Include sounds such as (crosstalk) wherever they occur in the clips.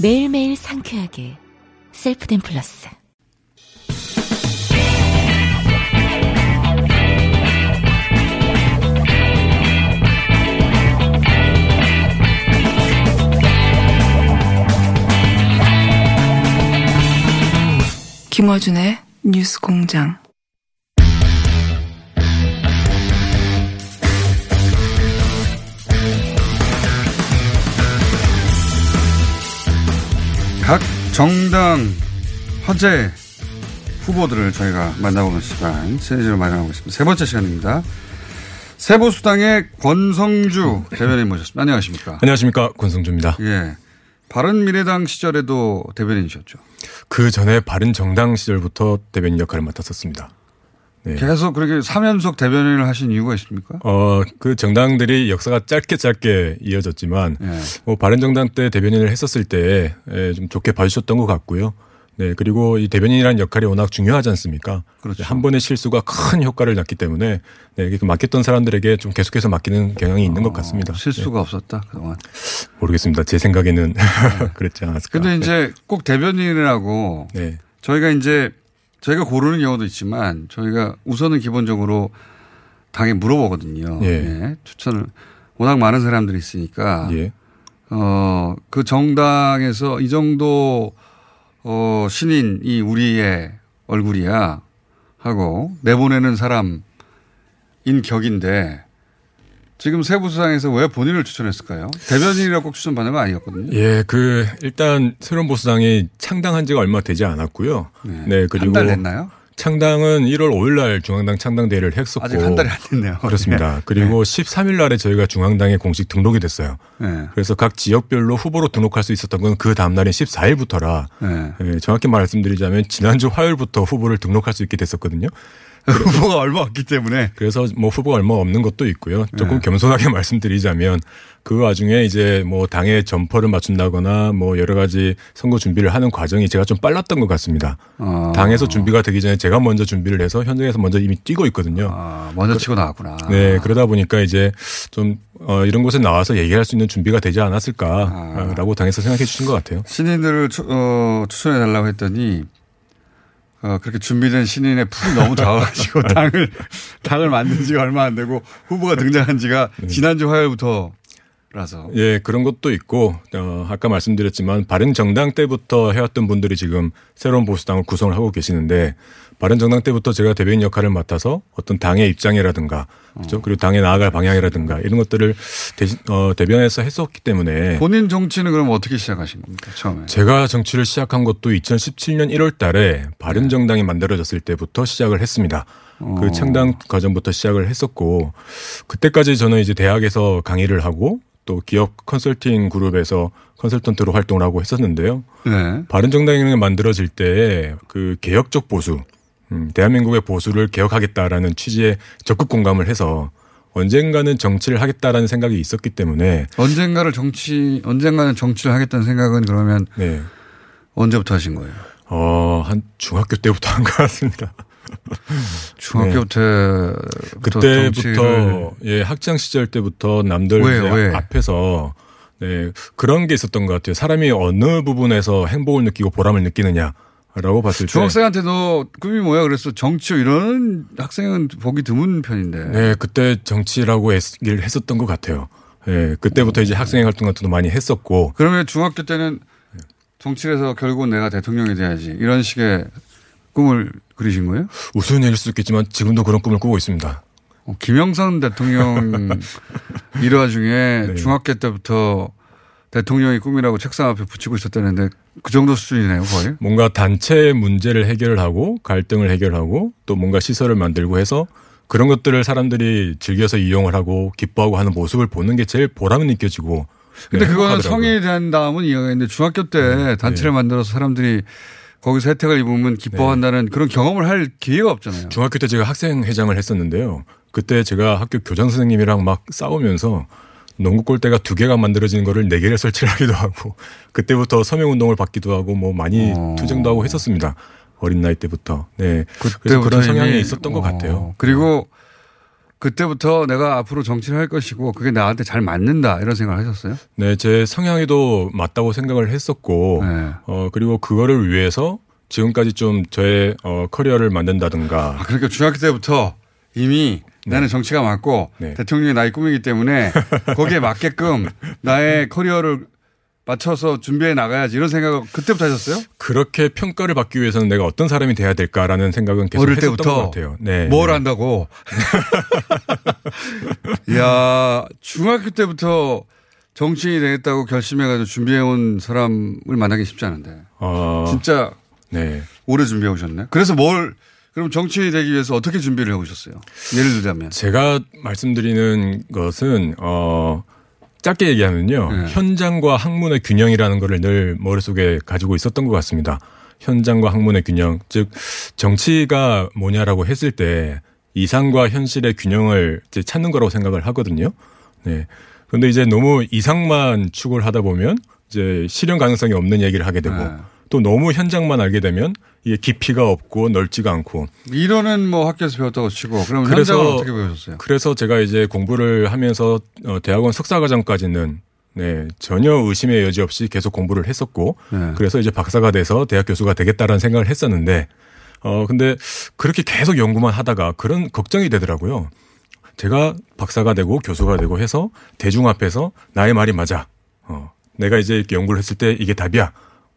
매일매일 상쾌하게 셀프덴 플러스 김어준의 뉴스 공장. 각 정당 화제 후보들을 저희가 만나보는 시간 시리즈로 마련하고 있습니다. 세 번째 시간입니다. 세보수당의 권성주 대변인 모셨습니다. 안녕하십니까? 안녕하십니까 권성주입니다. 예. 바른미래당 시절에도 대변인이셨죠. 그 전에 바른정당 시절부터 대변인 역할을 맡았었습니다. 네. 계속 그렇게 3연속 대변인을 하신 이유가 있습니까? 어, 그 정당들이 역사가 짧게 짧게 이어졌지만, 예. 뭐, 바른정당 때 대변인을 했었을 때, 예, 좀 좋게 봐주셨던 것 같고요. 네, 그리고 이 대변인이라는 역할이 워낙 중요하지 않습니까? 그렇죠. 한 번의 실수가 큰 효과를 낳기 때문에, 네, 그 맡겼던 사람들에게 좀 계속해서 맡기는 경향이 있는 것 같습니다. 어, 실수가 없었다, 그동안. 네, 모르겠습니다. 제 생각에는 (laughs) 그렇지 않았을까. 근데 이제 꼭 대변인이라고 네. 저희가 이제 저희가 고르는 경우도 있지만 저희가 우선은 기본적으로 당에 물어보거든요. 예. 예, 추천을 워낙 많은 사람들이 있으니까 예. 어, 그 정당에서 이 정도 어, 신인이 우리의 얼굴이야 하고 내보내는 사람인 격인데 지금 세부 수상에서 왜 본인을 추천했을까요? 대변인이라고 꼭 추천받는 거 아니었거든요. 예, 그 일단 새로운 보수당이 창당한 지가 얼마 되지 않았고요. 네, 그리고 한 달 됐나요? 창당은 1월 5일 날 중앙당 창당 대회를 했었고 아직 한 달이 안 됐네요. (laughs) 그렇습니다. 그리고 13일 날에 저희가 중앙당에 공식 등록이 됐어요. 네. 그래서 각 지역별로 후보로 등록할 수 있었던 건 그 다음 날인 14일부터라 네. 예, 정확히 말씀드리자면 지난주 화요일부터 후보를 등록할 수 있게 됐었거든요. (laughs) 후보가 얼마 없기 때문에 그래서 뭐 후보가 얼마 없는 것도 있고요. 조금 네. 겸손하게 (laughs) 말씀드리자면 그 와중에 이제 뭐 당의 점퍼를 맞춘다거나 뭐 여러 가지 선거 준비를 하는 과정이 제가 좀 빨랐던 것 같습니다. 어. 당에서 준비가 되기 전에 제가 먼저 준비를 해서 현장에서 먼저 이미 뛰고 있거든요. 아, 먼저 치고 나왔구나. 네, 그러다 보니까 이제 좀 어, 이런 곳에 나와서 얘기할 수 있는 준비가 되지 않았을까라고 당에서 생각해 주신 것 같아요. 신인들을 추, 어, 추천해 달라고 했더니 어, 그렇게 준비된 신인의 풀이 너무 작아가지고 (laughs) 당을 당을 만든 지가 얼마 안 되고 후보가 등장한 지가 지난주 화요일부터 라서 예, 그런 것도 있고, 어, 아까 말씀드렸지만, 바른 정당 때부터 해왔던 분들이 지금 새로운 보수당을 구성을 하고 계시는데, 바른 정당 때부터 제가 대변인 역할을 맡아서 어떤 당의 입장이라든가, 그죠? 그리고 당에 나아갈 방향이라든가, 이런 것들을 대신, 어, 대변해서 했었기 때문에, 본인 정치는 그럼 어떻게 시작하신 겁니까 처음에? 제가 정치를 시작한 것도 2017년 1월 달에 바른 정당이 만들어졌을 때부터 시작을 했습니다. 그 창당 과정부터 시작을 했었고 그때까지 저는 이제 대학에서 강의를 하고 또 기업 컨설팅 그룹에서 컨설턴트로 활동을 하고 했었는데요. 네. 바른 정당이 만들어질 때 그 개혁적 보수, 음, 대한민국의 보수를 개혁하겠다라는 취지에 적극 공감을 해서 언젠가는 정치를 하겠다라는 생각이 있었기 때문에 언젠가를 정치 언젠가는 정치를 하겠다는 생각은 그러면 네. 언제부터 하신 거예요? 어, 한 중학교 때부터 한 것 같습니다. 중학교 때부터 정치를 그때부터 예 학창 시절 때부터 남들? 이제 왜? 앞에서 네 그런 게 있었던 것 같아요. 사람이 어느 부분에서 행복을 느끼고 보람을 느끼느냐 라고 봤을 때 중학생한테 너 꿈이 뭐야 그랬어 정치 이런 학생은 보기 드문 편인데. 네 그때 정치라고 얘기를 했었던 것 같아요. 예 그때부터 이제 학생 활동 같은 거 많이 했었고 그러면 중학교 때는 정치를 해서 결국은 내가 대통령이 돼야지 이런 식의 꿈을 그리신 거예요? 우스운 일일 수 있겠지만 지금도 그런 꿈을 꾸고 있습니다. 어, 김영삼 대통령 (laughs) 일화 중에 네. 중학교 때부터 대통령이 꿈이라고 책상 앞에 붙이고 있었다는데 그 정도 수준이네요, 거의. 뭔가 단체 문제를 해결하고 갈등을 해결하고 또 뭔가 시설을 만들고 해서 그런 것들을 사람들이 즐겨서 이용을 하고 기뻐하고 하는 모습을 보는 게 제일 보람이 느껴지고 근데 네, 그거는 행복하더라고요. 성인이 된 다음은 이해가 있는데 중학교 때 단체를 만들어서 사람들이 거기서 혜택을 입으면 기뻐한다는 그런 경험을 할 기회가 없잖아요. 중학교 때 제가 학생회장을 했었는데요. 그때 제가 학교 교장 선생님이랑 막 싸우면서 농구 골대가 두 개가 만들어지는 거를 네 개를 설치를 하기도 하고 그때부터 서명 운동을 받기도 하고 뭐 많이 어. 투쟁도 하고 했었습니다. 어린 나이 때부터. 네. 그래서 그런 성향이 있었던 것 어, 같아요. 그리고 그때부터 내가 앞으로 정치를 할 것이고 그게 나한테 잘 맞는다 이런 생각을 하셨어요? 네, 제 성향에도 맞다고 생각을 했었고, 네. 어, 그리고 그거를 위해서 지금까지 좀 저의 어, 커리어를 만든다든가, 아, 그러니까 중학교 때부터 이미 나는 정치가 맞고 네. 대통령이 나의 꿈이기 때문에 거기에 맞게끔 (laughs) 나의 커리어를 맞춰서 준비해 나가야지 이런 생각을 그때부터 하셨어요? 그렇게 평가를 받기 위해서는 내가 어떤 사람이 돼야 될까라는 생각은 계속 어릴 했었던 때부터 것 같아요. 네. 뭘 네. 한다고? (laughs) 야 중학교 때부터 정치인이 되겠다고 결심해가지고 준비해온 사람을 만나기 쉽지 않은데 어, 진짜 네. 오래 준비해 오셨네. 그래서 뭘 그럼 정치인이 되기 위해서 어떻게 준비를 해 오셨어요? 예를 들자면 제가 말씀드리는 것은 어 짧게 얘기하면요. 네. 현장과 학문의 균형이라는 거를 늘 머릿속에 가지고 있었던 것 같습니다. 현장과 학문의 균형. 즉 정치가 뭐냐라고 했을 때 이상과 현실의 균형을 이제 찾는 거라고 생각을 하거든요. 네. 그런데 이제 너무 이상만 추구를 하다 보면 이제 실현 가능성이 없는 얘기를 하게 되고 네. 또 너무 현장만 알게 되면 깊이가 없고 넓지가 않고 이론은 뭐 학교에서 배웠다고 치고 그럼 그래서- 어떻게 배우셨어요? 그래서 제가 이제 공부를 하면서 어, 대학원 석사 과정까지는 네, 전혀 의심의 여지 없이 계속 공부를 했었고 네. 그래서 이제 박사가 돼서 대학 교수가 되겠다라는 생각을 했었는데 어 근데 그렇게 계속 연구만 하다가 그런 걱정이 되더라고요. 제가 박사가 되고 교수가 되고 해서 대중 앞에서 나의 말이 맞아. 어 내가 이제 이렇게 연구를 했을 때 이게 답이야.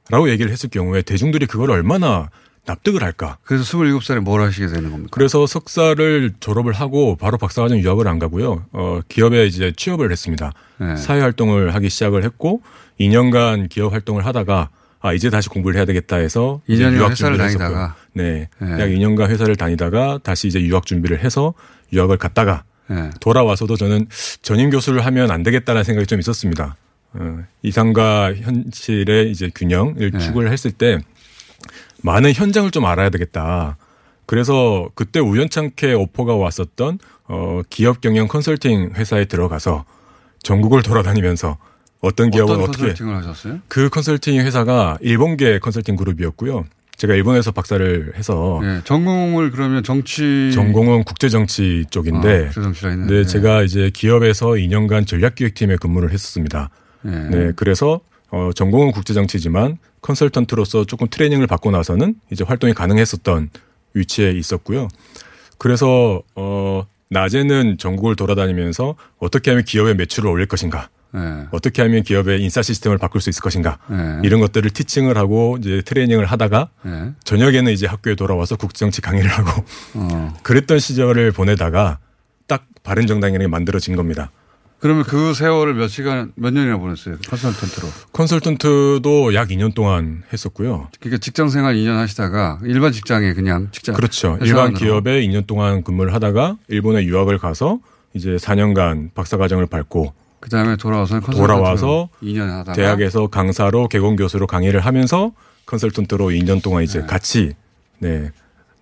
라고 얘기를 했을 경우에 대중들이 그걸 얼마나 납득을 할까? 그래서 27살에 뭘 하시게 되는 겁니까? 그래서 석사를 졸업을 하고 바로 박사과정 유학을 안 가고요. 어, 기업에 이제 취업을 했습니다. 네. 사회 활동을 하기 시작을 했고 2년간 기업 활동을 하다가 아 이제 다시 공부를 해야 되겠다 해서 이제 2년이면 유학 회사를 준비를. 다니다가. 네. 네. 약 2년간 회사를 다니다가 다시 이제 유학 준비를 해서 유학을 갔다가 네. 돌아와서도 저는 전임 교수를 하면 안 되겠다라는 생각이 좀 있었습니다. 어, 이상과 현실의 이제 균형을 네. 추구를 했을 때 많은 현장을 좀 알아야 되겠다. 그래서 그때 우연찮게 오퍼가 왔었던 어, 기업 경영 컨설팅 회사에 들어가서 전국을 돌아다니면서 어떤 기업은 어떤 어떻게 컨설팅을 하셨어요? 그 컨설팅 회사가 일본계 컨설팅 그룹이었고요. 제가 일본에서 박사를 해서 네. 전공을 그러면 정치 전공은 국제 정치 쪽인데 아, 했는데 네, 제가 이제 기업에서 2년간 전략 기획팀에 근무를 했었습니다. 네. 네, 그래서 어, 전공은 국제정치지만 컨설턴트로서 조금 트레이닝을 받고 나서는 이제 활동이 가능했었던 위치에 있었고요. 그래서 어, 낮에는 전국을 돌아다니면서 어떻게 하면 기업의 매출을 올릴 것인가, 네. 어떻게 하면 기업의 인사 시스템을 바꿀 수 있을 것인가 네. 이런 것들을 티칭을 하고 이제 트레이닝을 하다가 네. 저녁에는 이제 학교에 돌아와서 국제정치 강의를 하고 어. 그랬던 시절을 보내다가 딱 바른정당이라는 게 만들어진 겁니다. 그러면 그 세월을 몇 시간 몇 년이나 보냈어요? 컨설턴트로. 컨설턴트도 약 2년 동안 했었고요. 그러니까 직장 생활 2년 하시다가 일반 직장에 그냥 직장 그렇죠. 일반 기업에 2년 동안 근무를 하다가 일본에 유학을 가서 이제 4년간 박사과정을 밟고 그다음에 돌아와서 돌아와서 2년 하다가 대학에서 강사로 개공 교수로 강의를 하면서 컨설턴트로 2년 동안 이제 같이 네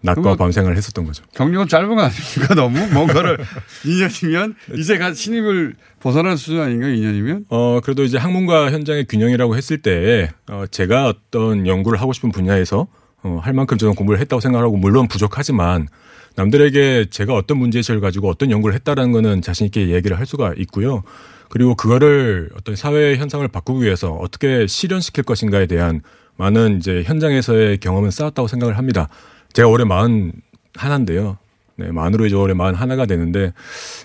낮과 그거- 밤 생활을 했었던 거죠. 경력은 짧은 거 아닙니까? 너무 뭔가를 (laughs) 2년이면 이제 갓 신입을 벗어난 수준 아닌가요? 2년이면? 어, 그래도 이제 학문과 현장의 균형이라고 했을 때, 어, 제가 어떤 연구를 하고 싶은 분야에서, 어, 할 만큼 저는 공부를 했다고 생각하고, 물론 부족하지만, 남들에게 제가 어떤 문제의식을 가지고 어떤 연구를 했다라는 거는 자신 있게 얘기를 할 수가 있고요. 그리고 그거를 어떤 사회 현상을 바꾸기 위해서 어떻게 실현시킬 것인가에 대한 많은 이제 현장에서의 경험은 쌓았다고 생각을 합니다. 제가 올해 마흔 하나인데요. 네, 만으로 이제 올해 마흔 하나가 되는데,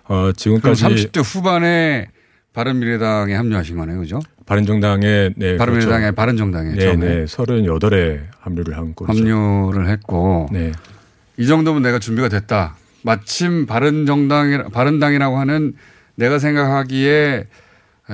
어, 지금까지 30대 후반에 바른미래당에 합류하신 거네요. 그죠? 바른정당에 네, 바른미래당에 그렇죠. 바른정당에 네, 처음에 네, 38에 합류를 한 거죠. 합류를 했고 네. 이 정도면 내가 준비가 됐다. 마침 바른정당 바른당이라고 하는 내가 생각하기에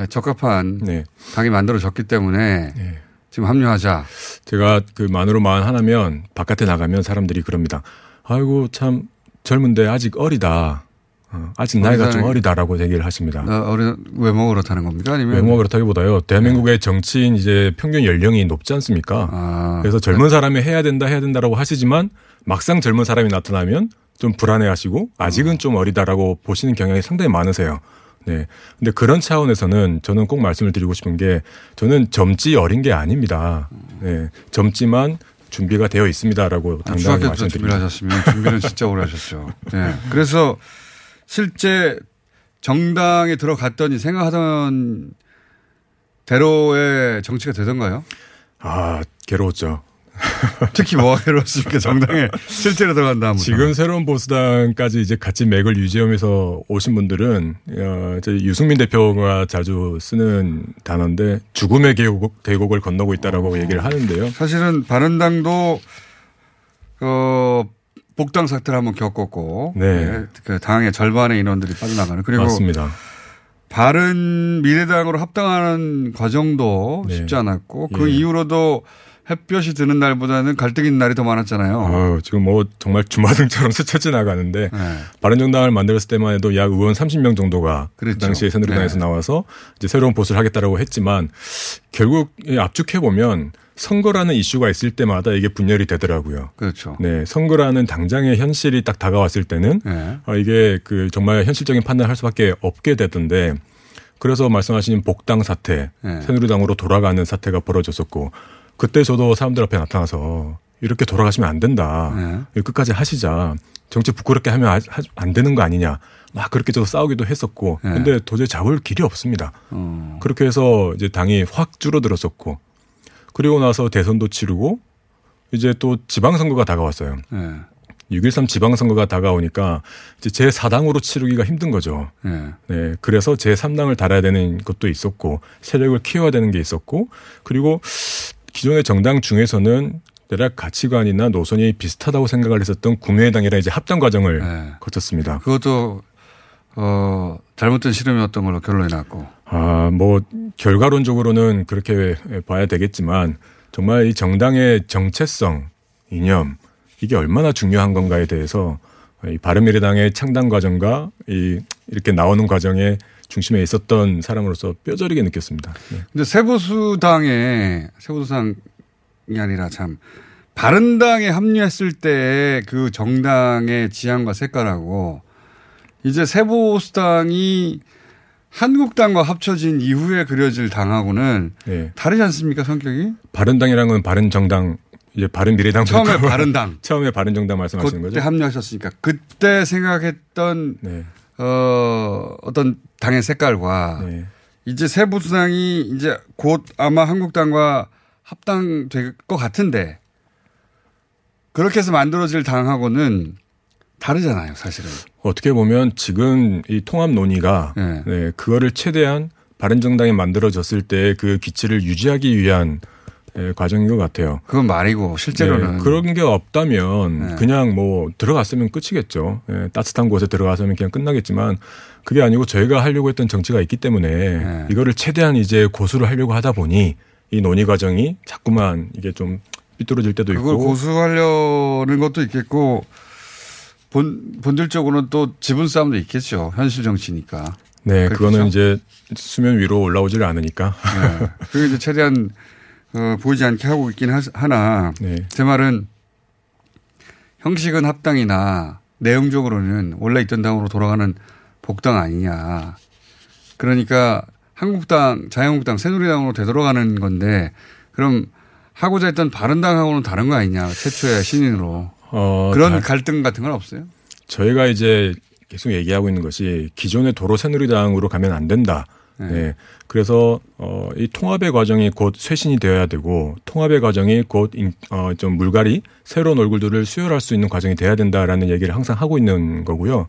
적합한 네. 당이 만들어졌기 때문에 네. 지금 합류하자. 제가 그 만으로 만 하나면 바깥에 나가면 사람들이 그럽니다. 아이고 참 젊은데 아직 어리다. 어, 아직 나이가 좀 어리다라고 얘기를 하십니다. 나 어린 외모가 그렇다는 겁니까? 아니면 외모가 그렇다기보다요. 대한민국의 정치인 이제 평균 연령이 높지 않습니까? 아, 그래서 젊은 사람이 해야 된다 해야 된다라고 하시지만 막상 젊은 사람이 나타나면 좀 불안해하시고 아직은 좀 어리다라고 보시는 경향이 상당히 많으세요. 네. 근데 그런 차원에서는 저는 꼭 말씀을 드리고 싶은 게 저는 젊지 어린 게 아닙니다. 네. 젊지만 준비가 되어 있습니다라고 아, 당당하게 준비를 말씀드립니다. 하셨으면 준비는 진짜 오래 하셨죠. 예. 그래서 실제 정당에 들어갔더니 생각하던 대로의 정치가 되던가요? 아, 괴로웠죠. (laughs) 특히 뭐가 괴로웠습니까? 정당에 실제로 들어간 다음부터. 지금 새로운 보수당까지 이제 같이 맥을 유지하면서 오신 분들은 어, 이제 유승민 대표가 자주 쓰는 단어인데 죽음의 계곡, 계곡을 건너고 있다라고 얘기를 하는데요. 사실은 바른당도 어 복당 사태를 한번 겪었고 네. 예, 그 당의 절반의 인원들이 빠져나가는 그리고 맞습니다. 바른 미래당으로 합당하는 과정도 네. 쉽지 않았고 그 예. 이후로도 햇볕이 드는 날보다는 갈등 있는 날이 더 많았잖아요. 어, 지금 뭐 정말 주마등처럼 (laughs) 스쳐 지나가는데 네. 바른정당을 만들었을 때만 해도 약 의원 30명 정도가 그 그렇죠. 당시에 새누리당에서 네. 나와서 이제 새로운 보수를 하겠다라고 했지만 결국 이 압축해 보면 선거라는 이슈가 있을 때마다 이게 분열이 되더라고요. 그렇죠. 네, 선거라는 당장의 현실이 딱 다가왔을 때는 네. 어, 이게 그 정말 현실적인 판단을 할 수밖에 없게 되던데 그래서 말씀하신 복당 사태, 네. 새누리당으로 돌아가는 사태가 벌어졌었고 그때 저도 사람들 앞에 나타나서 이렇게 돌아가시면 안 된다. 네. 끝까지 하시자. 정치 부끄럽게 하면 안 되는 거 아니냐. 막 그렇게 저도 싸우기도 했었고. 네. 근데 도저히 잡을 길이 없습니다. 어. 그렇게 해서 이제 당이 확 줄어들었었고. 그리고 나서 대선도 치르고 이제 또 지방선거가 다가왔어요. 네. 6.13 지방선거가 다가오니까 이제 제 4당으로 치르기가 힘든 거죠. 네. 네. 그래서 제 3당을 달아야 되는 것도 있었고 세력을 키워야 되는 게 있었고 그리고 기존의 정당 중에서는 대략 가치관이나 노선이 비슷하다고 생각을 했었던 국민의당이랑 이제 합당 과정을 네. 거쳤습니다. 그것도 어 잘못된 실험이었던 걸로 결론이 났고. 아, 뭐 결과론적으로는 그렇게 봐야 되겠지만 정말 이 정당의 정체성, 이념 이게 얼마나 중요한 건가에 대해서 이 바른미래당의 창당 과정과 이 이렇게 나오는 과정의 중심에 있었던 사람으로서 뼈저리게 느꼈습니다. 네. 근데 세보수당에 세보수당이 아니라 참 바른당에 합류했을 때 그 정당의 지향과 색깔하고 이제 세보수당이 한국당과 합쳐진 이후에 그려질 당하고는 네. 다르지 않습니까 성격이? 바른당이랑은 바른정당 이제 바른미래당 처음에 바른당 (laughs) 처음에 바른정당 말씀하시는 그때 거죠? 합류하셨으니까 그때 생각했던 네. 어 어떤 당의 색깔과 네. 이제 세보수당이 이제 곧 아마 한국당과 합당될 것 같은데 그렇게 해서 만들어질 당하고는 다르잖아요, 사실은. 어떻게 보면 지금 이 통합 논의가 네. 네, 그거를 최대한 바른정당이 만들어졌을 때 그 기치를 유지하기 위한 예, 과정인 것 같아요. 그건 말이고 실제로는 네, 그런 게 없다면 네. 그냥 뭐 들어갔으면 끝이겠죠. 예, 따뜻한 곳에 들어가서면 그냥 끝나겠지만 그게 아니고 저희가 하려고 했던 정치가 있기 때문에 네. 이거를 최대한 이제 고수를 하려고 하다 보니 이 논의 과정이 자꾸만 이게 좀 삐뚤어질 때도 그걸 있고 고수하려는 것도 있겠고 본 본질적으로는 또 지분 싸움도 있겠죠. 현실 정치니까. 네, 그렇겠죠? 그거는 이제 수면 위로 올라오질 않으니까. 네. 그게 이제 최대한 어, 보이지 않게 하고 있긴 하- 하나 네. 제 말은 형식은 합당이나 내용적으로는 원래 있던 당으로 돌아가는 복당 아니냐. 그러니까 한국당, 자유한국당, 새누리당으로 되돌아가는 건데 그럼 하고자 했던 바른당하고는 다른 거 아니냐. 최초의 신인으로. 어, 그런 다- 갈등 같은 건 없어요? 저희가 이제 계속 얘기하고 있는 것이 기존의 도로 새누리당으로 가면 안 된다. 네. 네. 그래서 어, 이 통합의 과정이 곧 쇄신이 되어야 되고 통합의 과정이 곧좀 어, 좀 물갈이 새로운 얼굴들을 수혈할 수 있는 과정이 돼야 된다라는 얘기를 항상 하고 있는 거고요.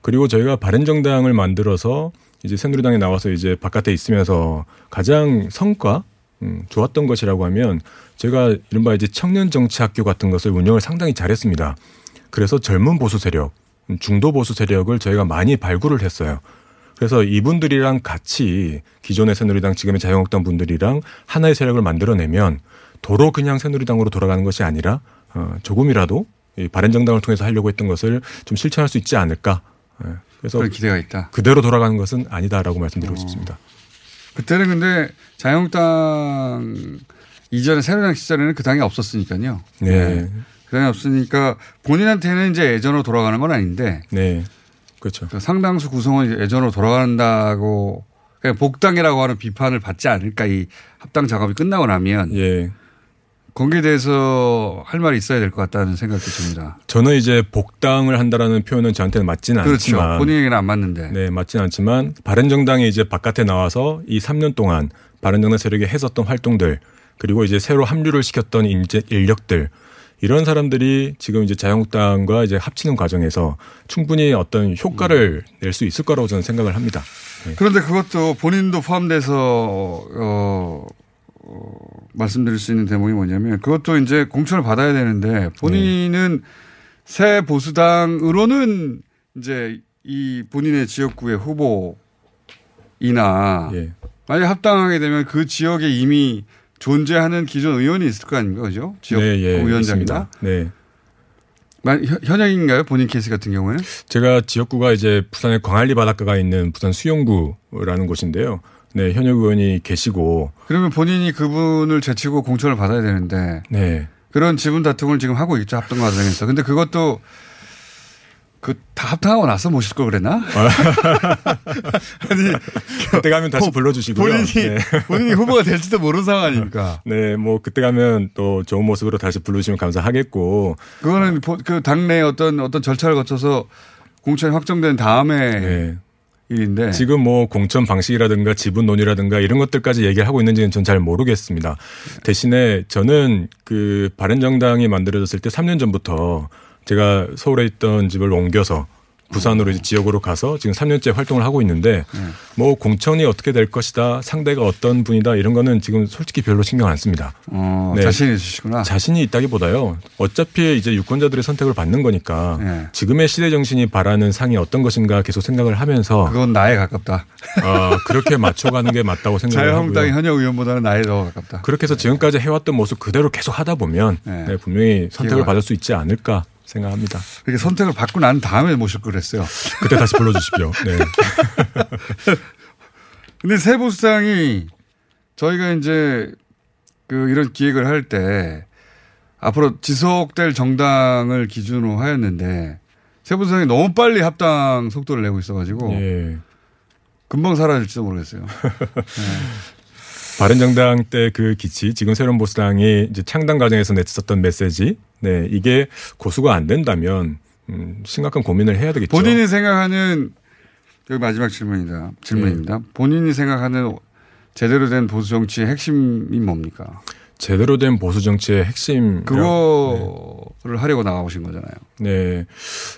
그리고 저희가 바른정당을 만들어서 이제 새누리당에 나와서 이제 바깥에 있으면서 가장 성과 음, 좋았던 것이라고 하면 제가 이른바 이제 청년 정치 학교 같은 것을 운영을 상당히 잘했습니다. 그래서 젊은 보수 세력, 음, 중도 보수 세력을 저희가 많이 발굴을 했어요. 그래서 이분들이랑 같이 기존의 새누리당, 지금의 자유한국당 분들이랑 하나의 세력을 만들어내면 도로 그냥 새누리당으로 돌아가는 것이 아니라 어, 조금이라도 이 바른정당을 통해서 하려고 했던 것을 좀 실천할 수 있지 않을까 예, 그래서 기대가 있다. 그대로 돌아가는 것은 아니다라고 말씀드리고 어. 싶습니다. 그때는 근데 자유한국당 이전에 새누리당 시절에는 그 당이 없었으니까요. 네. 그 당이 없으니까 본인한테는 이제 예전으로 돌아가는 건 아닌데 네. 그렇죠. 그 상당수 구성은 이제 예전으로 돌아간다고 그냥 복당이라고 하는 비판을 받지 않을까 이 합당 작업이 끝나고 나면 예. 거기에 대해서 할 말이 있어야 될 것 같다는 생각이 듭니다. 저는 이제 복당을 한다라는 표현은 저한테는 맞지는 그렇죠. 않지만 본인에게는 안 맞는데. 네, 맞지는 않지만 바른정당이 이제 바깥에 나와서 이 3년 동안 바른정당 세력이 했었던 활동들 그리고 이제 새로 합류를 시켰던 인재 인력들 이런 사람들이 지금 이제 자유한국당과 이제 합치는 과정에서 충분히 어떤 효과를 낼 수 있을 거라고 저는 생각을 합니다. 네. 그런데 그것도 본인도 포함돼서 어, 어, 말씀드릴 수 있는 대목이 뭐냐면 그것도 이제 공천을 받아야 되는데 본인은 새 보수당으로는 이제 이 본인의 지역구의 후보이나 예. 만약 합당하게 되면 그 지역에 이미 존재하는 기존 의원이 있을 거 아닙니까? 그죠? 지역 네, 예, 위원장이나. 있습니다. 네. 현- 현역인가요? 본인 케이스 같은 경우에는? 제가 지역구가 이제 부산의 광안리 바닷가가 있는 부산 수용구라는 곳인데요. 네, 현역 의원이 계시고 그러면 본인이 그분을 제치고 공천을 받아야 되는데 네. 그런 지분 다툼을 지금 하고 있죠 합당 과정에서. 근데 그것도 그다 합당하고 나서 모실 걸 그랬나? (laughs) 그때 가면 다시 불러주시고요. 본인이 네. (laughs) 본인이 후보가 될지도 모르는 상황 아닙니까? 네, 뭐 그때 가면 또 좋은 모습으로 다시 불러주시면 감사하겠고. 그거는 보- 그 당내 어떤 어떤 절차를 거쳐서 공천이 확정된 다음에 네. 일인데 지금 뭐 공천 방식이라든가 지분 논의라든가 이런 것들까지 얘기를 하고 있는지는 전 잘 모르겠습니다. 대신에 저는 그 바른정당이 만들어졌을 때 3년 전부터 제가 서울에 있던 집을 옮겨서 부산으로 이제 지역으로 가서 지금 3년째 활동을 하고 있는데 뭐 공천이 어떻게 될 것이다 상대가 어떤 분이다 이런 거는 지금 솔직히 별로 신경 안 씁니다. 어, 네. 자신 있으시구나. 자신이 있다기보다요. 어차피 이제 유권자들의 선택을 받는 거니까 네. 지금의 시대 정신이 바라는 상이 어떤 것인가 계속 생각을 하면서 그건 나에 가깝다. 어, 그렇게 맞춰가는 게 맞다고 생각을 하고요. 현역 의원보다는 나에 더 가깝다. 그렇게 해서 지금까지 해왔던 모습 그대로 계속 하다 보면 네. 네, 분명히 선택을 받을 수 있지 않을까 생각합니다. 이렇게 선택을 받고 난 다음에 모실 걸 그랬어요. 그때 다시 불러주십시오. 네. (laughs) 근데 새 보수당이 저희가 이제 그 이런 기획을 할 때 앞으로 지속될 정당을 기준으로 하였는데 새 보수당이 너무 빨리 합당 속도를 내고 있어가지고 예. 금방 사라질지도 모르겠어요. (laughs) 바른정당 때 그 기치, 지금 새로운 보수당이 이제 창당 과정에서 냈었던 메시지, 네 이게 고수가 안 된다면 음, 심각한 고민을 해야 되겠죠. 본인이 생각하는 여기 마지막 질문이다. 질문입니다. 본인이 생각하는 제대로 된 보수 정치의 핵심이 뭡니까? 제대로 된 보수 정치의 핵심 그거를 하려고 나가보신 거잖아요. 네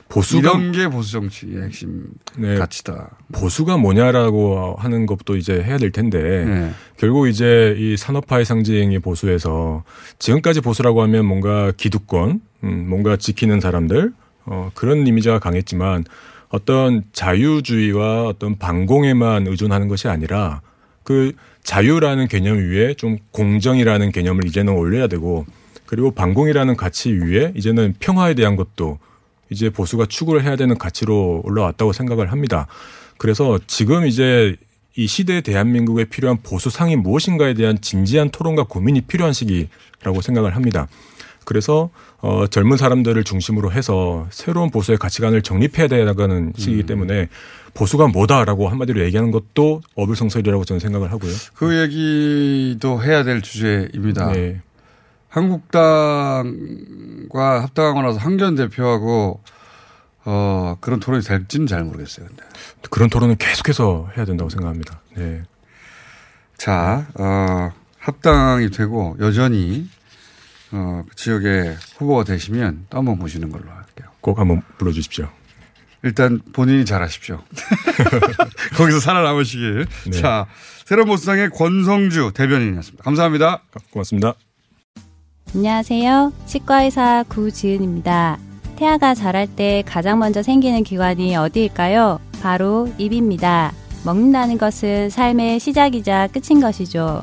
보수가 이런 게 보수 정치의 핵심 네, 가치다. 보수가 뭐냐라고 하는 것도 이제 해야 될 텐데 네. 결국 이제 이 산업화의 상징이 보수에서 지금까지 보수라고 하면 뭔가 기득권, 음, 뭔가 지키는 사람들 어, 그런 이미지가 강했지만 어떤 자유주의와 어떤 반공에만 의존하는 것이 아니라 그 자유라는 개념 위에 좀 공정이라는 개념을 이제는 올려야 되고 그리고 반공이라는 가치 위에 이제는 평화에 대한 것도 이제 보수가 추구를 해야 되는 가치로 올라왔다고 생각을 합니다. 그래서 지금 이제 이 시대 대한민국에 필요한 보수상이 무엇인가에 대한 진지한 토론과 고민이 필요한 시기라고 생각을 합니다. 그래서 어, 젊은 사람들을 중심으로 해서 새로운 보수의 가치관을 정립해야 되는 시기이기 때문에 보수가 뭐다라고 한마디로 얘기하는 것도 어불성설이라고 저는 생각을 하고요. 그 얘기도 해야 될 주제입니다. 네. 한국당과 합당하고 나서 한견 대표하고 어, 그런 토론이 될지는 잘 모르겠어요. 근데. 그런 토론은 계속해서 해야 된다고 생각합니다. 네. 자, 어, 합당이 되고 여전히 어, 그 지역에 후보가 되시면 또 한번 보시는 걸로 할게요. 꼭 한번 불러주십시오. 일단 본인이 잘하십시오. (laughs) (laughs) 거기서 살아남으시길. 네. 자, 새로운 보수당의 권성주 대변인이었습니다. 감사합니다. 고맙습니다. 안녕하세요. 치과의사 구지은입니다. 태아가 자랄 때 가장 먼저 생기는 기관이 어디일까요? 바로 입입니다. 먹는다는 것은 삶의 시작이자 끝인 것이죠.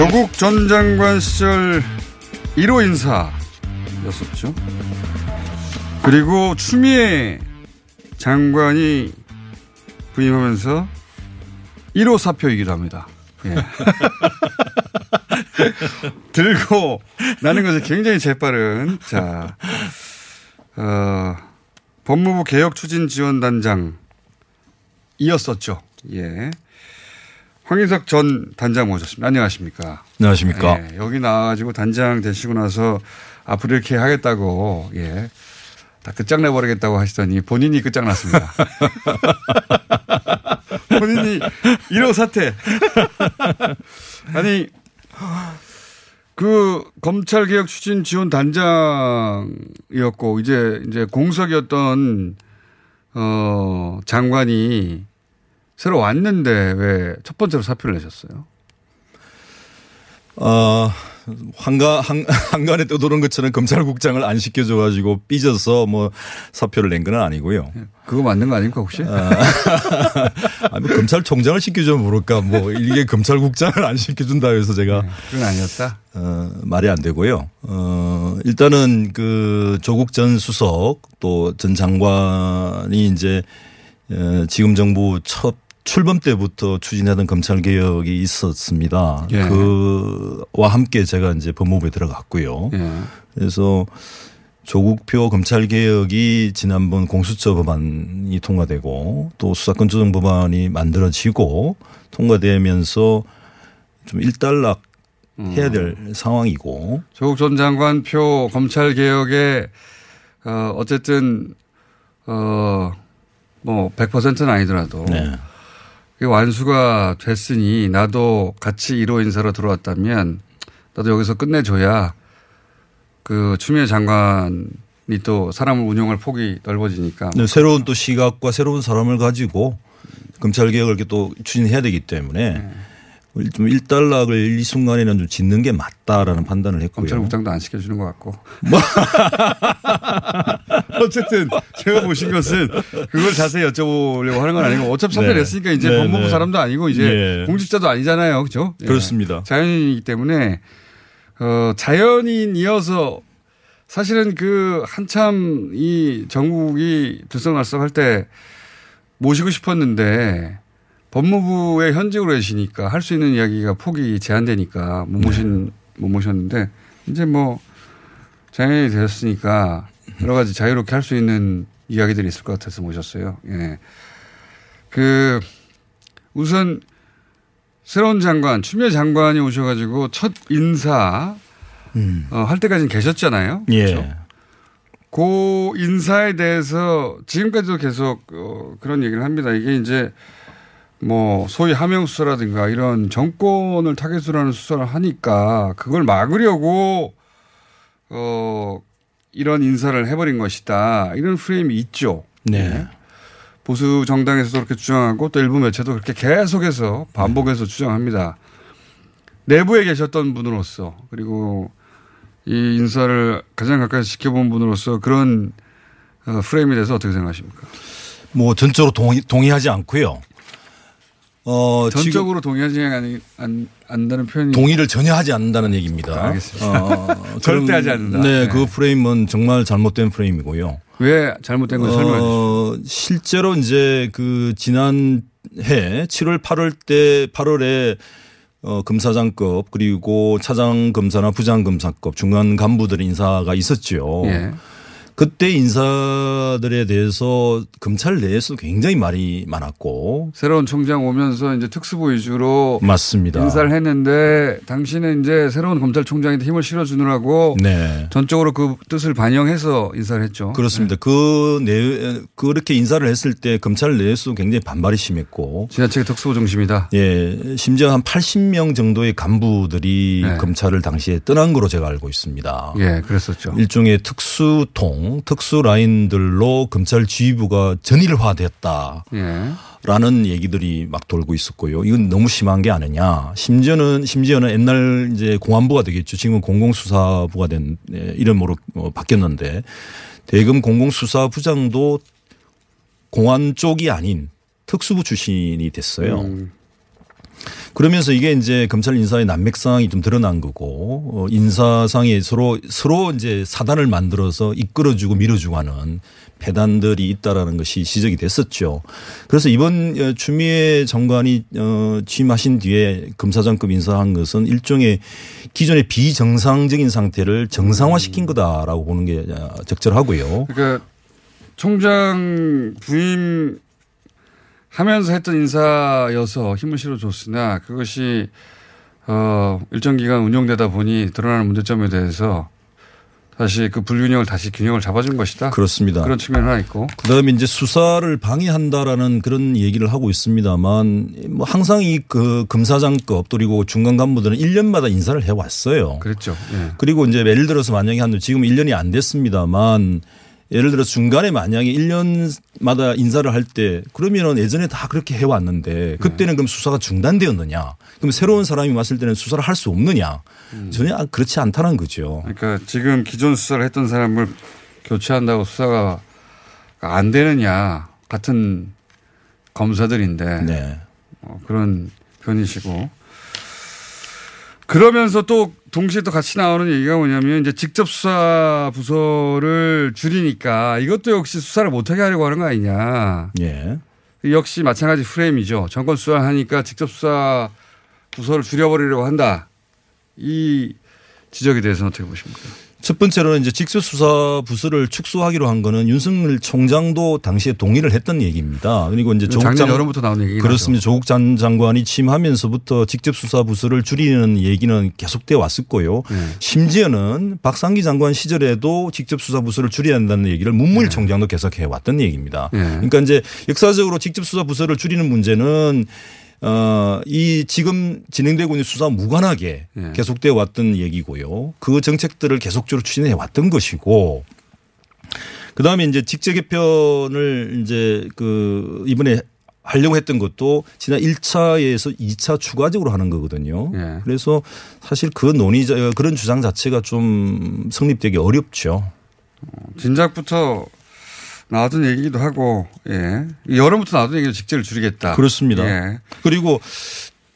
조국 전 장관 시절 1호 인사였었죠. 그리고 추미애 장관이 부임하면서 1호 사표이기도 합니다. 예. (laughs) 들고 나는 것이 굉장히 재빠른 자 어, 법무부 개혁 추진 지원단장 이었었죠. 예. 황인석 전 단장 모셨습니다. 안녕하십니까. 안녕하십니까. 예, 여기 나와가지고 단장 되시고 나서 앞으로 이렇게 하겠다고, 예. 다 끝장내버리겠다고 하시더니 본인이 끝장났습니다. (laughs) 본인이 1호 사태. (laughs) 아니, 그 검찰개혁 추진 지원 단장이었고, 이제, 이제 공석이었던, 어, 장관이 새로 왔는데 왜 첫 번째로 사표를 내셨어요? 어, 한가, 한, (laughs) 한간에 떠도는 것처럼 검찰국장을 안 시켜줘가지고 삐져서 뭐 사표를 낸 건 아니고요. 그거 맞는 거 아닙니까 혹시? (laughs) 아니, 뭐 검찰총장을 시켜주면 모를까. 뭐 이게 검찰국장을 안 시켜준다 해서 제가 그건 아니었다. 어, 말이 안 되고요. 어, 일단은 그 조국 전 수석 또 전 장관이 이제 어, 지금 정부 첫 출범 때부터 추진하던 검찰 개혁이 있었습니다. 예. 그와 함께 제가 이제 법무부에 들어갔고요. 예. 그래서 조국표 검찰 개혁이 지난번 공수처 법안이 통과되고 또 수사권 조정 법안이 만들어지고 통과되면서 좀 일단락 해야 될 상황이고 조국 전 장관 표 검찰 개혁에 어 어쨌든 어뭐 100%는 아니더라도 네. 그게 완수가 됐으니 나도 같이 1호 인사로 들어왔다면 나도 여기서 끝내줘야 그 추미애 장관이 또 사람을 운용할 폭이 넓어지니까 네, 새로운 또 시각과 새로운 사람을 가지고 검찰 개혁을 이렇게 또 추진해야 되기 때문에 네. 좀 일단락을 이 순간에는 좀 짓는 게 맞다라는 판단을 했고요. 검찰 국장도 안 시켜주는 것 같고. (laughs) (laughs) (laughs) 어쨌든 제가 보신 것은 그걸 자세히 여쭤보려고 하는 건 아니고 어차피 사표 네. 냈으니까 이제 네, 법무부 네. 사람도 아니고 이제 예. 공직자도 아니잖아요. 그죠? 예. 그렇습니다. 자연인이기 때문에 어, 자연인이어서 사실은 그 한참 이 정국이 들썩날썩할 때 모시고 싶었는데 법무부에 현직으로 계시니까 할 수 있는 이야기가 폭이 제한되니까 못 모신 못 모셨는데 이제 뭐 자연인이 되셨으니까 여러 가지 자유롭게 할 수 있는 이야기들이 있을 것 같아서 모셨어요. 예. 그 우선 새로운 장관 추미애 장관이 오셔가지고 첫 인사 어, 할 때까지는 계셨잖아요. 예. 그렇죠? 그 인사에 대해서 지금까지도 계속 어, 그런 얘기를 합니다. 이게 이제 뭐 소위 하명 수사라든가 이런 정권을 타겟으로 하는 수사를 하니까 그걸 막으려고 어 이런 인사를 해버린 것이다. 이런 프레임이 있죠. 네. 보수 정당에서도 그렇게 주장하고 또 일부 매체도 그렇게 계속해서 반복해서 주장합니다. 내부에 계셨던 분으로서 그리고 이 인사를 가장 가까이 지켜본 분으로서 그런 어, 프레임에 대해서 어떻게 생각하십니까? 뭐 전적으로 동의, 동의하지 않고요. 어, 전적으로 동의하지 않, 않, 않는다는 표현이 동의를 전혀 하지 않는다는 얘기입니다. 알겠습니다. 어, (laughs) 절대 그럼, 하지 않는다. 네, 네. 그 프레임은 정말 잘못된 프레임이고요. 왜 잘못된 건지 설명해 주시죠. 어, 실제로 이제 그 지난해 7월 8월 때 8월에 어, 검사장급 그리고 차장 검사나 부장 검사급 중간 간부들 인사가 있었죠. 예. 그때 인사들에 대해서 검찰 내에서 굉장히 말이 많았고 새로운 총장 오면서 이제 특수부 위주로 맞습니다. 인사를 했는데 당신은 이제 새로운 검찰총장한테 힘을 실어주느라고 네. 전적으로 그 뜻을 반영해서 인사를 했죠. 그렇습니다. 그 내, 그렇게 인사를 했을 때 검찰 내에서 굉장히 반발이 심했고 지나치게 특수부 중심이다. 예, 심지어 한 80명 정도의 간부들이 네. 검찰을 당시에 떠난 거로 제가 알고 있습니다. 예, 그랬었죠. 일종의 특수통, 특수 라인들로 검찰 지휘부가 전일화됐다. 예. 라는 얘기들이 막 돌고 있었고요. 이건 너무 심한 게 아니냐. 심지어는 심지어는 옛날 이제 공안부가 되겠죠. 지금은 공공수사부가 된 예, 이름으로 어, 바뀌었는데 대검 공공수사부장도 공안 쪽이 아닌 특수부 출신이 됐어요. 음. 그러면서 이게 이제 검찰 인사의 난맥상이 좀 드러난 거고 어, 인사상에 서로 서로 이제 사단을 만들어서 이끌어주고 밀어주고 하는 패단들이 있다라는 것이 지적이 됐었죠. 그래서 이번 어, 추미애 장관이 어, 취임하신 뒤에 검사장급 인사한 것은 일종의 기존의 비정상적인 상태를 정상화시킨 거다라고 보는 게 어, 적절하고요. 그러니까 총장 부임 하면서 했던 인사여서 힘을 실어줬으나 그것이 어 일정 기간 운영되다 보니 드러나는 문제점에 대해서 다시 그 불균형을 다시 균형을 잡아준 것이다. 그렇습니다. 그런 측면 하나 있고. 그다음에 이제 수사를 방해한다라는 그런 얘기를 하고 있습니다만 뭐 항상 이 그 검사장급 그리고 중간 간부들은 1년마다 인사를 해 왔어요. 그랬죠. 예. 그리고 이제 예를 들어서 만약에 한 지금 1년이 안 됐습니다만 예를 들어 중간에 만약에 1년마다 인사를 할 때 그러면은 예전에 다 그렇게 해 왔는데 그때는 그럼 수사가 중단되었느냐? 그럼 새로운 사람이 왔을 때는 수사를 할 수 없느냐? 전혀 그렇지 않다는 거죠. 그러니까 지금 기존 수사를 했던 사람을 교체한다고 수사가 안 되느냐 같은 검사들인데 네. 어, 그런 편이시고 그러면서 또 동시에 또 같이 나오는 얘기가 뭐냐면 이제 직접 수사 부서를 줄이니까 이것도 역시 수사를 못하게 하려고 하는 거 아니냐. 예. 역시 마찬가지 프레임이죠. 정권 수사를 하니까 직접 수사 부서를 줄여버리려고 한다. 이 지적에 대해서는 어떻게 보십니까? 첫 번째로는 이제 직접 수사 부서를 축소하기로 한 거는 윤석열 총장도 당시에 동의를 했던 얘기입니다. 그리고 이제 조국 장 여름부터 나온 얘기긴 그렇습니다. 조국 전 장관이 취임하면서부터 직접 수사 부서를 줄이는 얘기는 계속돼 왔었고요. 네. 심지어는 박상기 장관 시절에도 직접 수사 부서를 줄여야 한다는 얘기를 문무일 총장도 계속해 왔던 얘기입니다. 네. 그러니까 이제 역사적으로 직접 수사 부서를 줄이는 문제는 어, 이 지금 진행되고 있는 수사와 무관하게 네. 계속되어 왔던 얘기고요. 그 정책들을 계속적으로 추진해 왔던 것이고 그 다음에 이제 직제 개편을 이제 그 이번에 하려고 했던 것도 지난 1차에서 2차 추가적으로 하는 거거든요. 예. 그래서 사실 그 논의 그런 주장 자체가 좀 성립되기 어렵죠. 진작부터 나왔던 얘기기도 하고, 예. 여름부터 나왔던 얘기도 직제를 줄이겠다. 그렇습니다. 예. 그리고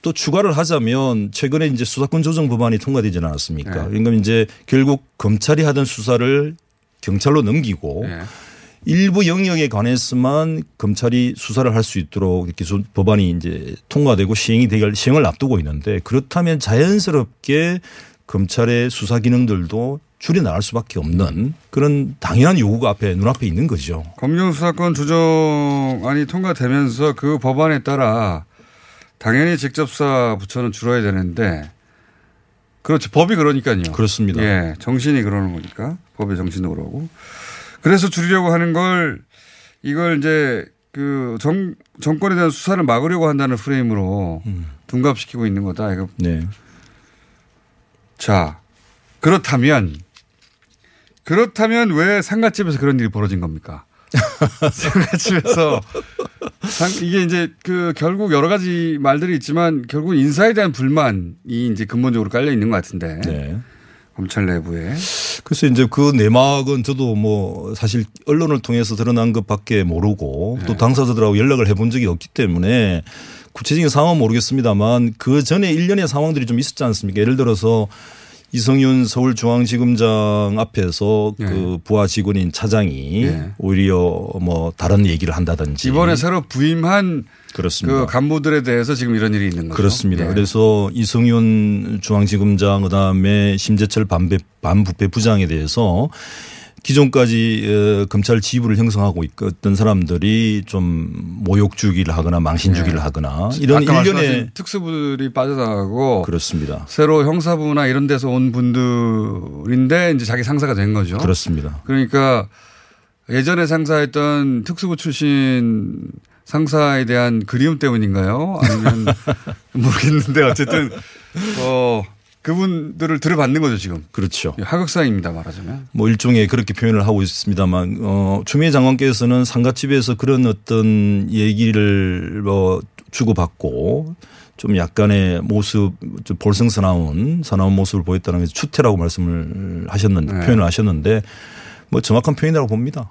또 추가를 하자면 최근에 이제 수사권 조정 법안이 통과되지 않았습니까? 네. 그러니까 이제 결국 검찰이 하던 수사를 경찰로 넘기고 예. 일부 영역에 관해서만 검찰이 수사를 할 수 있도록 이렇게 수- 법안이 이제 통과되고 시행이 되길 시행을 앞두고 있는데 그렇다면 자연스럽게 검찰의 수사 기능들도 줄여 나갈 수밖에 없는 그런 당연한 요구가 앞에 눈앞에 있는 거죠. 검경 수사권 조정안이 통과되면서 그 법안에 따라 당연히 직접 수사 부처는 줄어야 되는데 그렇죠. 법이 그러니까요. 그렇습니다. 예. 정신이 그러는 거니까. 법의 정신도 그러고. 그래서 줄이려고 하는 걸 이걸 이제 그 정, 정권에 대한 수사를 막으려고 한다는 프레임으로 음. 둔갑시키고 있는 거다. 이거 네. 자, 그렇다면 그렇다면 왜 상가집에서 그런 일이 벌어진 겁니까? (laughs) 상가집에서 상- 이게 이제 그 결국 여러 가지 말들이 있지만 결국 인사에 대한 불만이 이제 근본적으로 깔려 있는 것 같은데 네. 검찰 내부에 그래서 이제 그 내막은 저도 뭐 사실 언론을 통해서 드러난 것밖에 모르고 또 당사자들하고 연락을 해본 적이 없기 때문에 구체적인 상황은 모르겠습니다만 그 전에 일련의 상황들이 좀 있었지 않습니까? 예를 들어서 이성윤 서울중앙지검장 앞에서 예. 그 부하 직원인 차장이 예. 오히려 뭐 다른 얘기를 한다든지 이번에 새로 부임한 그렇습니다. 그 간부들에 대해서 지금 이런 일이 있는 거죠. 그렇습니다. 예. 그래서 이성윤 중앙지검장 그다음에 심재철 반부패 부장에 대해서 기존까지 어, 검찰 지부를 형성하고 있던 사람들이 좀 모욕 주기를 하거나 망신 주기를 하거나 이런 일련의 특수부들이 빠져나가고 그렇습니다. 새로 형사부나 이런 데서 온 분들인데 이제 자기 상사가 된 거죠. 그렇습니다. 그러니까 예전에 상사했던 특수부 출신 상사에 대한 그리움 때문인가요? 아니면 (laughs) 모르겠는데 어쨌든 어 그분들을 들어받는 거죠 지금. 그렇죠. 하극상입니다 말하자면. 뭐 일종의 그렇게 표현을 하고 있습니다만 어 추미애 장관께서는 상가집에서 그런 어떤 얘기를 뭐 주고받고 좀 약간의 모습 좀 볼성사나운 사나운 모습을 보였다는 게 추태라고 말씀을 하셨는데 네. 표현을 하셨는데 뭐 정확한 표현이라고 봅니다.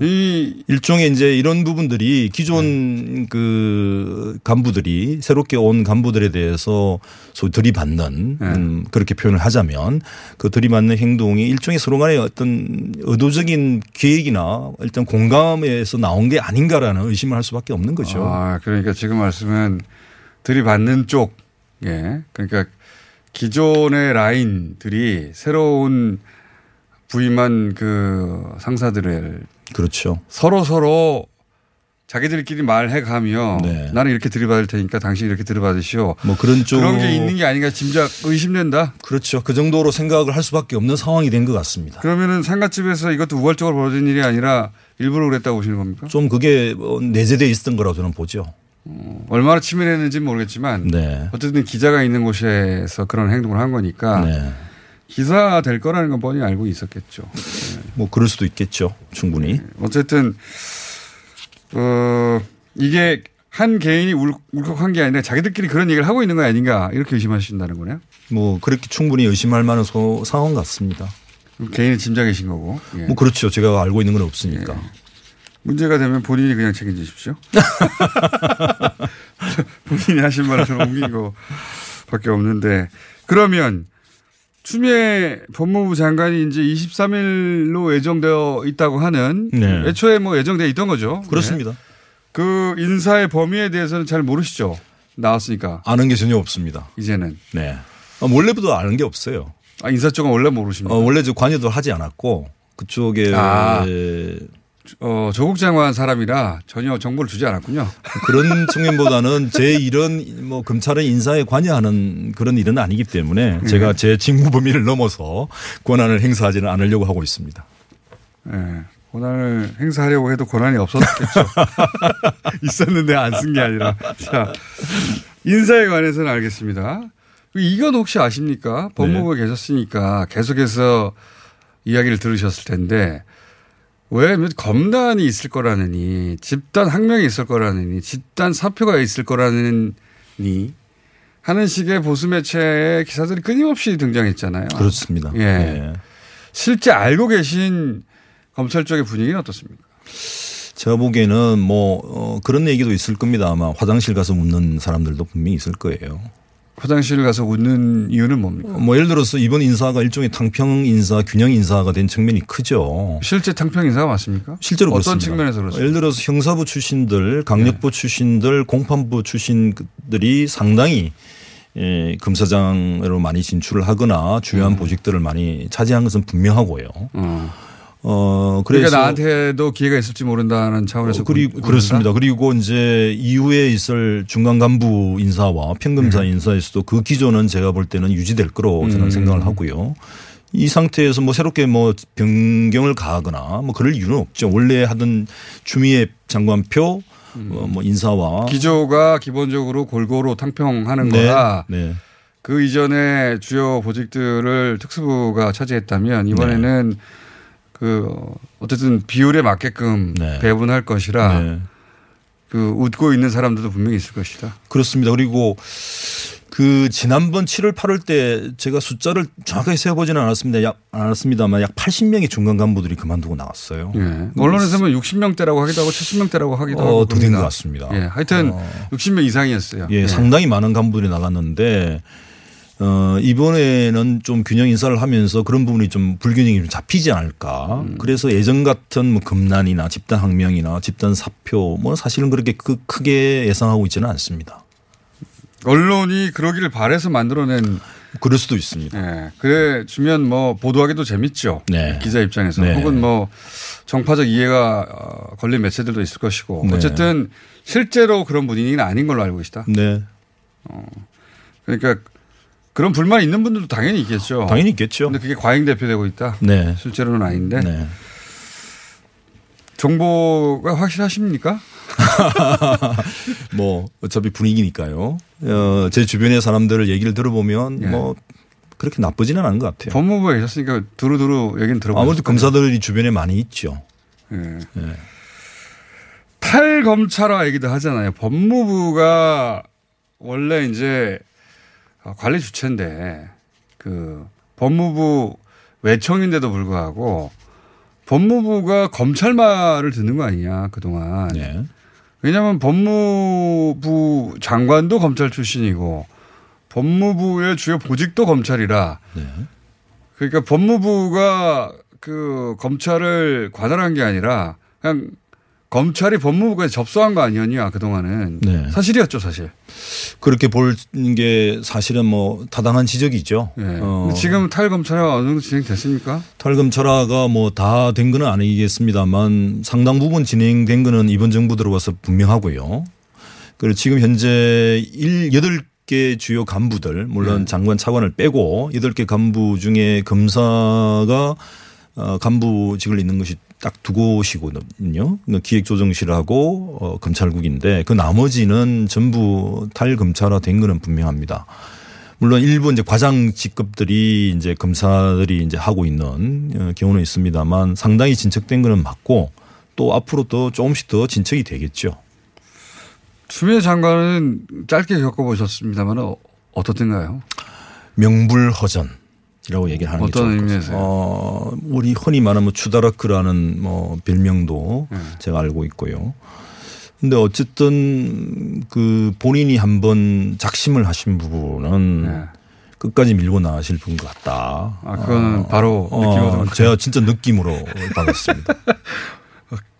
이 일종의 이제 이런 부분들이 기존 그 간부들이 새롭게 온 간부들에 대해서 소위 들이받는 네. 음 그렇게 표현을 하자면 그 들이받는 행동이 일종의 서로 간의 어떤 의도적인 계획이나 일단 공감에서 나온 게 아닌가라는 의심을 할 수밖에 없는 거죠. 아, 그러니까 지금 말씀은 들이받는 쪽, 예. 그러니까 기존의 라인들이 새로운 부임한 그 상사들을 그렇죠. 서로 서로 자기들끼리 말해 가며 네. 나는 이렇게 들이받을 테니까 당신 이렇게 들이받으시오. 뭐 그런 쪽 그런 게 있는 게 아닌가 짐작 의심된다. 그렇죠. 그 정도로 생각을 할 수밖에 없는 상황이 된 것 같습니다. 그러면은 상가집에서 이것도 우발적으로 벌어진 일이 아니라 일부러 그랬다고 보시는 겁니까? 좀 그게 뭐 내재되어 있었던 거라고 저는 보죠. 얼마나 치밀했는지 는 모르겠지만 네. 어쨌든 기자가 있는 곳에서 그런 행동을 한 거니까 네. 기사 될 거라는 건 뻔히 알고 있었겠죠. (laughs) 뭐 그럴 수도 있겠죠. 충분히. 어쨌든 어 이게 한 개인이 울, 울컥한 게 아니라 자기들끼리 그런 얘기를 하고 있는 거 아닌가 이렇게 의심하신다는 거네요. 뭐 그렇게 충분히 의심할 만한 소- 상황 같습니다. 개인의 짐작이신 거고. 예. 뭐 그렇죠. 제가 알고 있는 건 없으니까. 문제가 되면 본인이 그냥 책임지십시오. (laughs) (laughs) 본인이 하신 말을 저는 옮긴 거밖에 없는데 그러면 추미애 법무부 장관이 이제 23일로 예정되어 있다고 하는 네. 애초에 뭐 예정되어 있던 거죠. 그렇습니다. 네. 그 인사의 범위에 대해서는 잘 모르시죠. 나왔으니까 아는 게 전혀 없습니다. 이제는 네. 아, 원래부터 아는 게 없어요. 아, 인사 쪽은 원래 모르십니까? 어, 원래 저 관여도 하지 않았고 그쪽에 아. 에, 어, 조국 장관 사람이라 전혀 정보를 주지 않았군요. 그런 측면보다는 제 일은 뭐 검찰의 인사에 관여하는 그런 일은 아니기 때문에 네. 제가 제 직무 범위를 넘어서 권한을 행사하지는 않으려고 하고 있습니다. 예. 권한을 행사하려고 해도 권한이 없었겠죠. (laughs) 있었는데 안 쓴 게 아니라. 자, 인사에 관해서는 알겠습니다. 이건 혹시 아십니까? 법무부에 계셨으니까 계속해서 이야기를 들으셨을 텐데 왜 검단이 있을 거라느니 집단 항명이 있을 거라느니 집단 사표가 있을 거라느니 하는 식의 보수 매체의 기사들이 끊임없이 등장했잖아요. 그렇습니다. 예. 예. 실제 알고 계신 검찰 쪽의 분위기는 어떻습니까? 제가 보기에는 뭐 어, 그런 얘기도 있을 겁니다. 아마 화장실 가서 묻는 사람들도 분명히 있을 거예요. 화장실 가서 웃는 이유는 뭡니까? 뭐 예를 들어서 이번 인사가 일종의 탕평 인사, 균형 인사가 된 측면이 크죠. 실제 탕평 인사가 맞습니까? 실제로 어떤 그렇습니다. 측면에서 그렇습니까? 예를 들어서 형사부 출신들, 강력부 출신들, 공판부 출신들이 상당히 예, 검사장으로 많이 진출을 하거나 주요한 음. 보직들을 많이 차지한 것은 분명하고요. 어. 어, 그러니까 그래서 나한테도 기회가 있을지 모른다는 차원에서 어, 그리고 구- 그렇습니다. 그리고 이제 이후에 있을 중간 간부 인사와 평검사 네. 인사에서도 그 기조는 제가 볼 때는 유지될 거로 저는 음. 생각을 하고요. 이 상태에서 뭐 새롭게 뭐 변경을 가하거나 뭐 그럴 이유는 없죠. 원래 하던 추미애 장관표 어, 뭐 인사와 음. 기조가 기본적으로 골고루 탕평하는 네. 거라 네. 그 이전에 주요 보직들을 특수부가 차지했다면 이번에는 그 어쨌든 비율에 맞게끔 네. 배분할 것이라 네. 그 웃고 있는 사람들도 분명히 있을 것이다. 그렇습니다. 그리고 그 지난번 7월 8월 때 제가 숫자를 정확하게 세어보지는 않았습니다. 약, 않았습니다만 약 80명의 중간 간부들이 그만두고 나왔어요. 예. 언론에서는 60명대라고 하기도 하고 70명대라고 하기도 하고 어, 그럽니다. 것 같습니다. 예. 하여튼 어. 60명 이상이었어요. 예, 상당히 많은 간부들이 나갔는데 어, 이번에는 좀 균형 인사를 하면서 그런 부분이 좀 불균형이 좀 잡히지 않을까. 음. 그래서 예전 같은 뭐 금난이나 집단 항명이나 집단 사표 뭐 사실은 그렇게 크, 크게 예상하고 있지는 않습니다. 언론이 그러기를 바래서 만들어낸 그럴 수도 있습니다. 예. 그래 주면 뭐 보도하기도 재밌죠. 네. 기자 입장에서 네. 혹은 뭐 정파적 이해가 어, 걸린 매체들도 있을 것이고 네. 어쨌든 실제로 그런 분위기는 아닌 걸로 알고 계시다. 네. 그러니까 그런 불만 있는 분들도 당연히 있겠죠. 당연히 있겠죠. 근데 그게 과잉 대표되고 있다. 네. 실제로는 아닌데 네. 정보가 확실하십니까? (laughs) 뭐 어차피 분위기니까요. 어, 제 주변의 사람들을 얘기를 들어보면 예. 뭐 그렇게 나쁘지는 않은 것 같아요. 법무부에 계셨으니까 두루두루 얘기는 들어보셨을 아무래도. 검사들이 주변에 많이 있죠. 예. 예. 탈검찰화 얘기도 하잖아요. 법무부가 원래 이제 관리 주체인데 그 법무부 외청인데도 불구하고 법무부가 검찰 말을 듣는 거 아니냐 그동안. 네. 왜냐하면 법무부 장관도 검찰 출신이고 법무부의 주요 보직도 검찰이라 네. 그러니까 법무부가 그 검찰을 관할한 게 아니라 그냥 검찰이 법무부까지 접수한 거 아니었냐 그동안은 네. 사실이었죠 사실. 그렇게 볼 게 사실은 뭐 타당한 지적이죠. 예. 어, 지금 탈검찰화가 어느 정도 진행됐습니까? 탈검찰화가 뭐 다된 거는 아니겠습니다만 상당 부분 진행된 거는 이번 정부 들어와서 분명하고요. 그리고 지금 현재 일 여덟 개 주요 간부들 물론 네. 장관 차관을 빼고 여덟 개 간부 중에 검사가 어, 간부직을 있는 것이 딱 두 곳이거든요. 그러니까 기획조정실하고 어, 검찰국인데 그 나머지는 전부 탈검찰화 된 거는 분명합니다. 물론 일부 이제 과장 직급들이 이제 검사들이 이제 하고 있는 어, 경우는 있습니다만 상당히 진척된 거는 맞고 또 앞으로 또 조금씩 더 진척이 되겠죠. 추미애 장관은 짧게 겪어보셨습니다만 어, 어떻든가요? 명불허전 이라고 얘기를 하는 게 어떤 좋을 것 의미에서요? 같아요. 어, 우리 흔히 말하면 추다라크라는 뭐 별명도 네. 제가 알고 있고요. 근데 어쨌든 그 본인이 한번 작심을 하신 부분은 네. 끝까지 밀고 나가실 분 같다. 아, 그거는 바로 어. 제가 진짜 느낌으로 받았습니다. (laughs)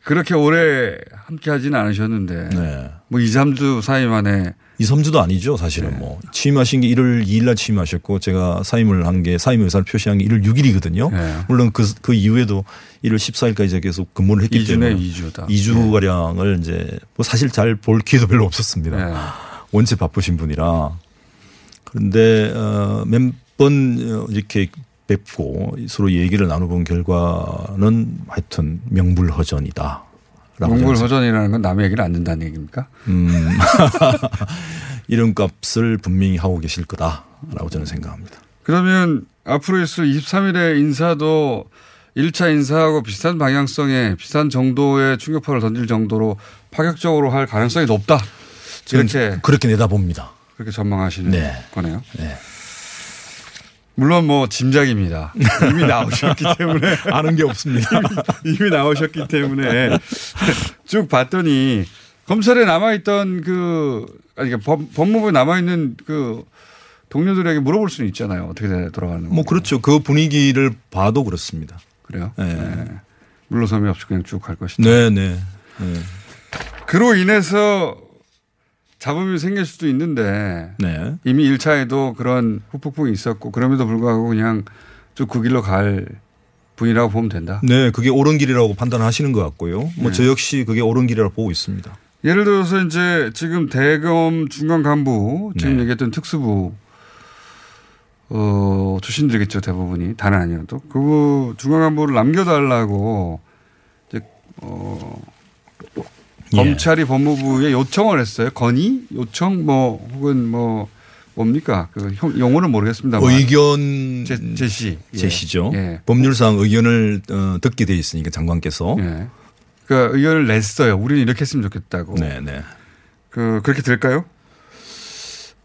그렇게 오래 함께 하지는 않으셨는데 네. 뭐 2, 3주 사이 만에 2, 3주도 아니죠, 사실은 네. 뭐. 취임하신 게 1월 2일 날 취임하셨고 제가 사임을 한 게 사임 의사를 표시한 게 1월 6일이거든요. 네. 물론 그, 그 이후에도 1월 14일까지 제가 계속 근무를 했기 2주네 때문에 2주다. 2주 가량을 이제 뭐 사실 잘 볼 기회도 별로 없었습니다. 네. 원체 바쁘신 분이라. 그런데 어, 몇번 이렇게 뵙고 서로 얘기를 나눠본 결과는 하여튼 명불허전이다. 몽골 허전이라는 건 남의 얘기를 안 듣는다는 얘기입니까? 음. (laughs) 이런 값을 분명히 하고 계실 거다라고 저는 생각합니다. 그러면 앞으로 있을 23일의 인사도 1차 인사하고 비슷한 방향성의 비슷한 정도의 충격파를 던질 정도로 파격적으로 할 가능성이 높다. 이렇게 그렇게 내다봅니다. 그렇게 전망하시는 네. 거네요. 네. 물론 뭐 짐작입니다. 이미 나오셨기 때문에 (laughs) 아는 게 없습니다. 이미 나오셨기 때문에 쭉 봤더니 검찰에 남아있던 그 아니 그러니까 법, 법무부에 남아있는 그 동료들에게 물어볼 수는 있잖아요. 어떻게 돌아가는 거. 뭐 그렇죠. 그 분위기를 봐도 그렇습니다. 그래요. 네. 네. 물러섬이 없이 그냥 쭉 갈 것이다. 네, 네. 네. 그로 인해서 잡음이 생길 수도 있는데 네. 이미 1차에도 그런 후폭풍이 있었고 그럼에도 불구하고 그냥 쭉 그 길로 갈 분이라고 보면 된다. 네, 그게 옳은 길이라고 판단하시는 것 같고요. 뭐저 역시 그게 옳은 길이라고 보고 있습니다. 예를 들어서 이제 지금 대검 중간 간부 지금 네. 얘기했던 특수부 어 출신들이겠죠 대부분이 다는 아니어도 그 중간 간부를 남겨달라고 이제 어 예. 검찰이 법무부에 요청을 했어요 건의 요청 뭐 혹은 뭐 뭡니까 그 형- 용어는 모르겠습니다만 의견 제, 제시 예. 제시죠. 예. 법률상 의견을 어, 듣게 돼 있으니까 장관께서. 예. 그 의견을 냈어요. 우리는 이렇게 했으면 좋겠다고. 네, 네. 그 그렇게 될까요?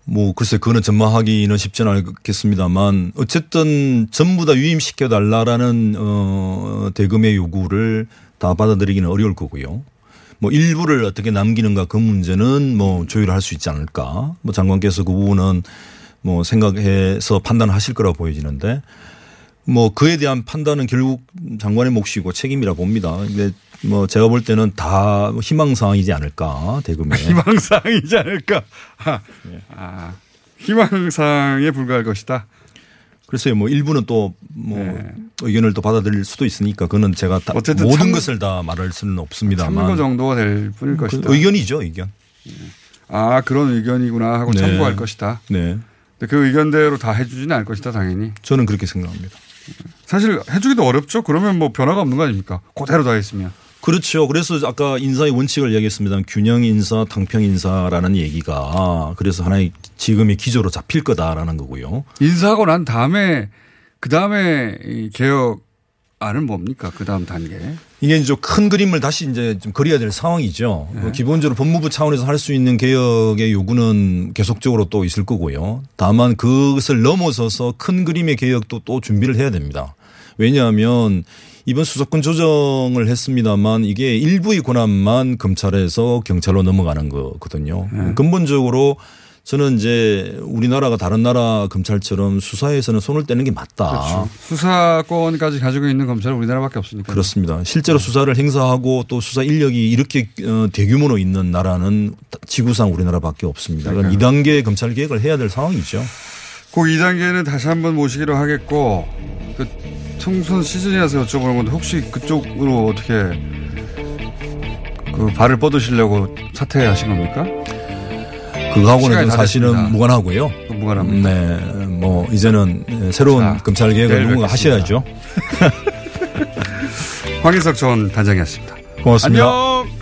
뭐 글쎄 그거는 전망하기는 쉽지는 않겠습니다만 어쨌든 전부 다 유임시켜 달라라는 어 대금의 요구를 다 받아들이기는 어려울 거고요. 뭐 일부를 어떻게 남기는가 그 문제는 뭐 조율할 수 있지 않을까. 뭐 장관께서 그 부분은 뭐 생각해서 판단하실 거라고 보여지는데 뭐 그에 대한 판단은 결국 장관의 몫이고 책임이라 봅니다. 근데 뭐 제가 볼 때는 다 희망사항이지 않을까 대금에. (laughs) 희망사항이지 않을까. 아, 아, 희망사항에 불과할 것이다. 글쎄요, 뭐 일부는 또뭐 네. 의견을 또 받아들일 수도 있으니까 그거는 제가 다 어쨌든 모든 참- 것을 다 말할 수는 참고 없습니다만 정도가 될 뿐일 그 것이다. 의견이죠, 의견. 아 그런 의견이구나 하고 네. 참고할 것이다. 네, 근데 그 의견대로 다 해주지는 않을 것이다 당연히. 저는 그렇게 생각합니다. 사실 해주기도 어렵죠. 그러면 뭐 변화가 없는 거 아닙니까? 그대로 다 했으면. 그렇죠. 그래서 아까 인사의 원칙을 이야기했습니다. 균형 인사, 당평 인사라는 얘기가 그래서 하나의 지금의 기조로 잡힐 거다라는 거고요. 인사하고 난 다음에 그 다음에 개혁 안은 뭡니까? 그 다음 단계. 이게 이제 큰 그림을 다시 이제 좀 그려야 될 상황이죠. 그 기본적으로 법무부 차원에서 할 수 있는 개혁의 요구는 계속적으로 또 있을 거고요. 다만 그것을 넘어서서 큰 그림의 개혁도 또 준비를 해야 됩니다. 왜냐하면 이번 수사권 조정을 했습니다만 이게 일부의 권한만 검찰에서 경찰로 넘어가는 거거든요. 근본적으로 저는 이제 우리나라가 다른 나라 검찰처럼 수사에서는 손을 떼는 게 맞다. 그렇죠. 수사권까지 가지고 있는 검찰은 우리나라밖에 없으니까. 그렇습니다. 실제로 수사를 행사하고 또 수사 인력이 이렇게 어, 대규모로 있는 나라는 지구상 우리나라밖에 없습니다. 그럼 2단계 검찰 개혁을 해야 될 상황이죠. 그 2단계는 다시 한번 모시기로 하겠고 그 총선 시즌이라서 여쭤보는 건데 혹시 그쪽으로 어떻게 그 발을 뻗으시려고 사퇴하신 겁니까? 그거하고는 사실은 됐습니다. 무관하고요. 그 무관합니다. 네, 뭐 이제는 새로운 자, 검찰 개혁을 누군가. 하셔야죠. (laughs) 황인석 전 단장이었습니다. 고맙습니다. 안녕.